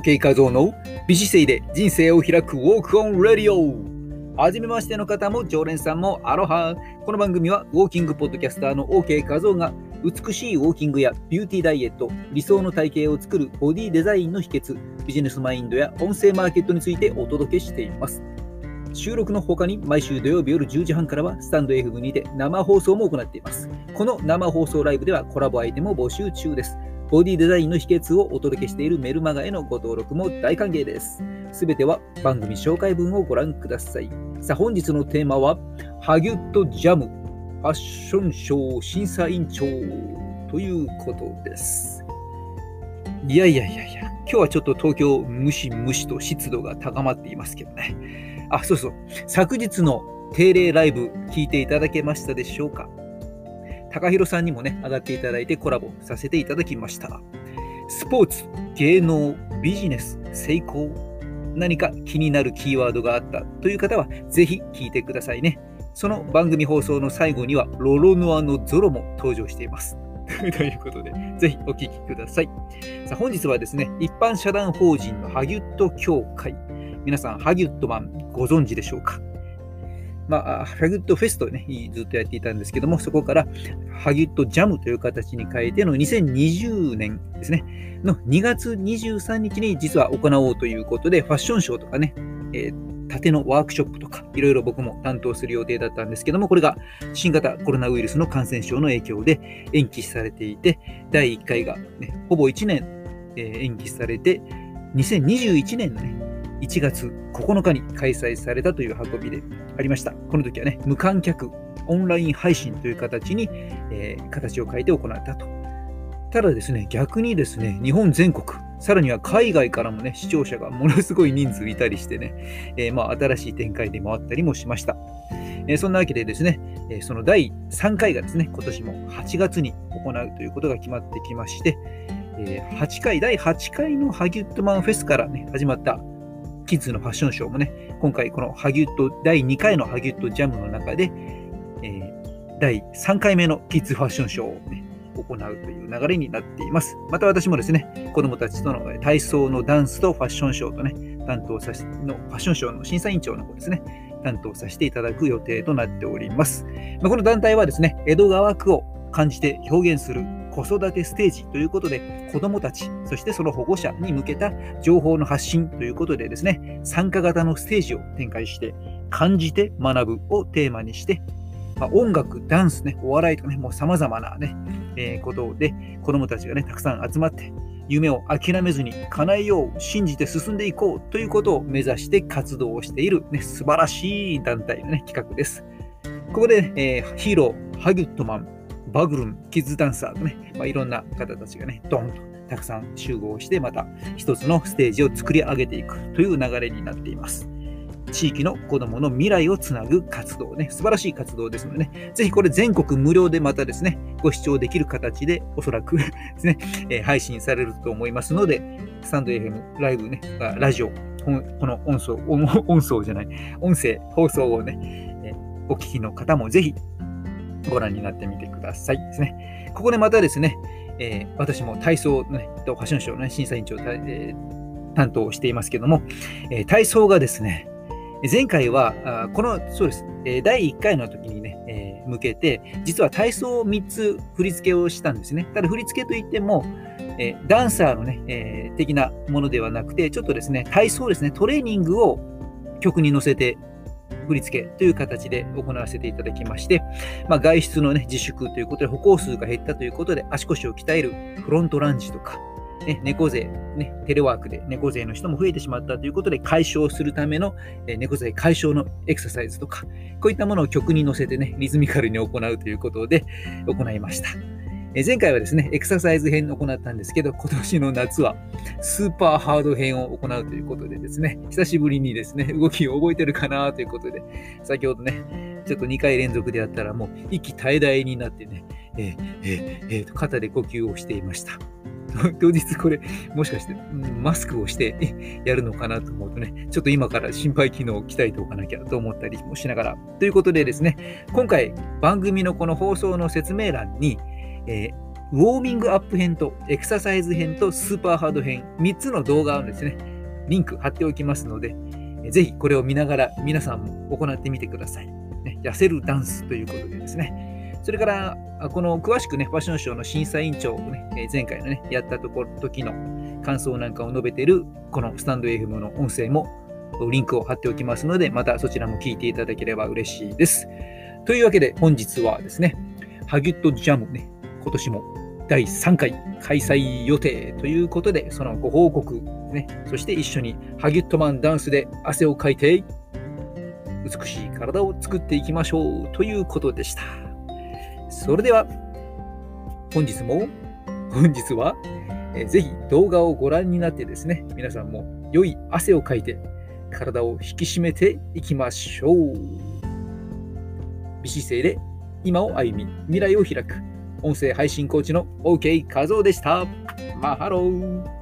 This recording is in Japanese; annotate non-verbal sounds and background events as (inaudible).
OK 画像の美姿勢で人生を開くウォークオンラディオはじめましての方も常連さんもアロハこの番組はウォーキングポッドキャスターの OK 画像が美しいウォーキングやビューティーダイエット、理想の体型を作るボディデザインの秘訣、ビジネスマインドや音声マーケットについてお届けしています。収録の他に毎週土曜日夜10時半からはスタンド F にて生放送も行っています。この生放送ライブではコラボアイテムを募集中です。ボディデザインの秘訣をお届けしているメルマガへのご登録も大歓迎です。すべては番組紹介文をご覧ください。さあ本日のテーマは、ハギュットジャムファッションショー審査委員長ということです。いやいやいやいや、今日はちょっと東京ムシムシと湿度が高まっていますけどね。あ、そうそう。昨日の定例ライブ聞いていただけましたでしょうか？高弘さんにもね、上がっていただいてコラボさせていただきました。スポーツ、芸能、ビジネス、成功、何か気になるキーワードがあったという方は、ぜひ聞いてくださいね。その番組放送の最後には、ロロノアのゾロも登場しています。(laughs) ということで、ぜひお聞きください。さあ本日はですね、一般社団法人のハギュット協会、皆さん、ハギュットマンご存知でしょうか？まあ、ハギュットフェストね、ずっとやっていたんですけども、そこからハギュットジャムという形に変えての2020年ですね、の2月23日に実は行おうということで、ファッションショーとかね、えー、縦のワークショップとか、いろいろ僕も担当する予定だったんですけども、これが新型コロナウイルスの感染症の影響で延期されていて、第1回が、ね、ほぼ1年、えー、延期されて、2021年のね、1月9日に開催されたという運びでありました。この時はね、無観客、オンライン配信という形に、えー、形を変えて行ったと。ただですね、逆にですね、日本全国、さらには海外からもね、視聴者がものすごい人数いたりしてね、えー、まあ、新しい展開で回ったりもしました。えー、そんなわけでですね、えその第3回がですね、今年も8月に行うということが決まってきまして、え8回、第8回のハギュットマンフェスからね、始まったキッズのファッションショーもね、今回このハギュット、第2回のハギュットジャムの中で、えー、第3回目のキッズファッションショーをね、行うという流れになっています。また私もですね、子供たちとの体操のダンスとファッションショーとね、担当させのファッションショーの審査委員長の方ですね、担当させていただく予定となっております。まあ、この団体はですね、江戸川区を感じて表現する子育てステージということで、子どもたち、そしてその保護者に向けた情報の発信ということでですね、参加型のステージを展開して、感じて学ぶをテーマにして、まあ、音楽、ダンスね、お笑いとかね、もう様々なね、えー、ことで子どもたちがね、たくさん集まって、夢を諦めずに叶えよう、信じて進んでいこうということを目指して活動をしている、ね、素晴らしい団体の、ね、企画です。ここで、えー、ヒーロー、ハギュットマン、バグルン、キッズダンサーとね、まあ、いろんな方たちがね、ドンとたくさん集合して、また一つのステージを作り上げていくという流れになっています。地域の子どもの未来をつなぐ活動ね、素晴らしい活動ですのでね、ぜひこれ全国無料でまたですね、ご視聴できる形でおそらく (laughs) ですね、えー、配信されると思いますので、スタンド FM ライブね、ラジオ、この音声、音声じゃない、音声、放送をね、えお聞きの方もぜひご覧になってみてくださいですね。ここでまたですね、えー、私も体操、ね、ファッションショーの、ね、審査委員長、えー、担当していますけども、えー、体操がですね、前回は、あこの、そうです、え第1回の時にね、え向けて、実は体操を3つ振り付けをしたんですね。ただ振り付けといっても、えダンサーのね、え的なものではなくて、ちょっとですね、体操ですね、トレーニングを曲に乗せて振り付けという形で行わせていただきまして、まあ、外出の、ね、自粛ということで歩行数が減ったということで足腰を鍛えるフロントランジとか、ね、猫背、ね、テレワークで猫背の人も増えてしまったということで解消するための、え猫背解消のエクササイズとか、こういったものを曲に乗せてね、リズミカルに行うということで行いました。え前回はですね、エクササイズ編を行ったんですけど、今年の夏はスーパーハード編を行うということでですね、久しぶりにですね、動きを覚えてるかなということで、先ほどね、ちょっと2回連続でやったらもう息絶え絶えになってね、えー、えー、えー、と肩で呼吸をしていました。(laughs) 当日これ、もしかして、マスクをしてやるのかなと思うとね、ちょっと今から心肺機能を鍛えておかなきゃと思ったりもしながら。ということでですね、今回番組のこの放送の説明欄に、えー、ウォーミングアップ編とエクササイズ編とスーパーハード編、3つの動画をですね、リンク貼っておきますので、ぜひこれを見ながら皆さんも行ってみてください。ね、痩せるダンスということでですね。それから、この詳しくね、ファッションショーの審査委員長をね、前回のね、やったとこ時の感想なんかを述べている、このスタンド FM の音声もリンクを貼っておきますので、またそちらも聞いていただければ嬉しいです。というわけで本日はですね、ハギュットジャムね、今年も第3回開催予定ということで、そのご報告ね、そして一緒にハギュットマンダンスで汗をかいて、美しい体を作っていきましょうということでした。それでは、本日も、本日は、えぜひ動画をご覧になってですね、皆さんも良い汗をかいて、体を引き締めていきましょう。美姿勢で今を歩み、未来を開く。音声配信コーチの OK 和夫でした。マハロー。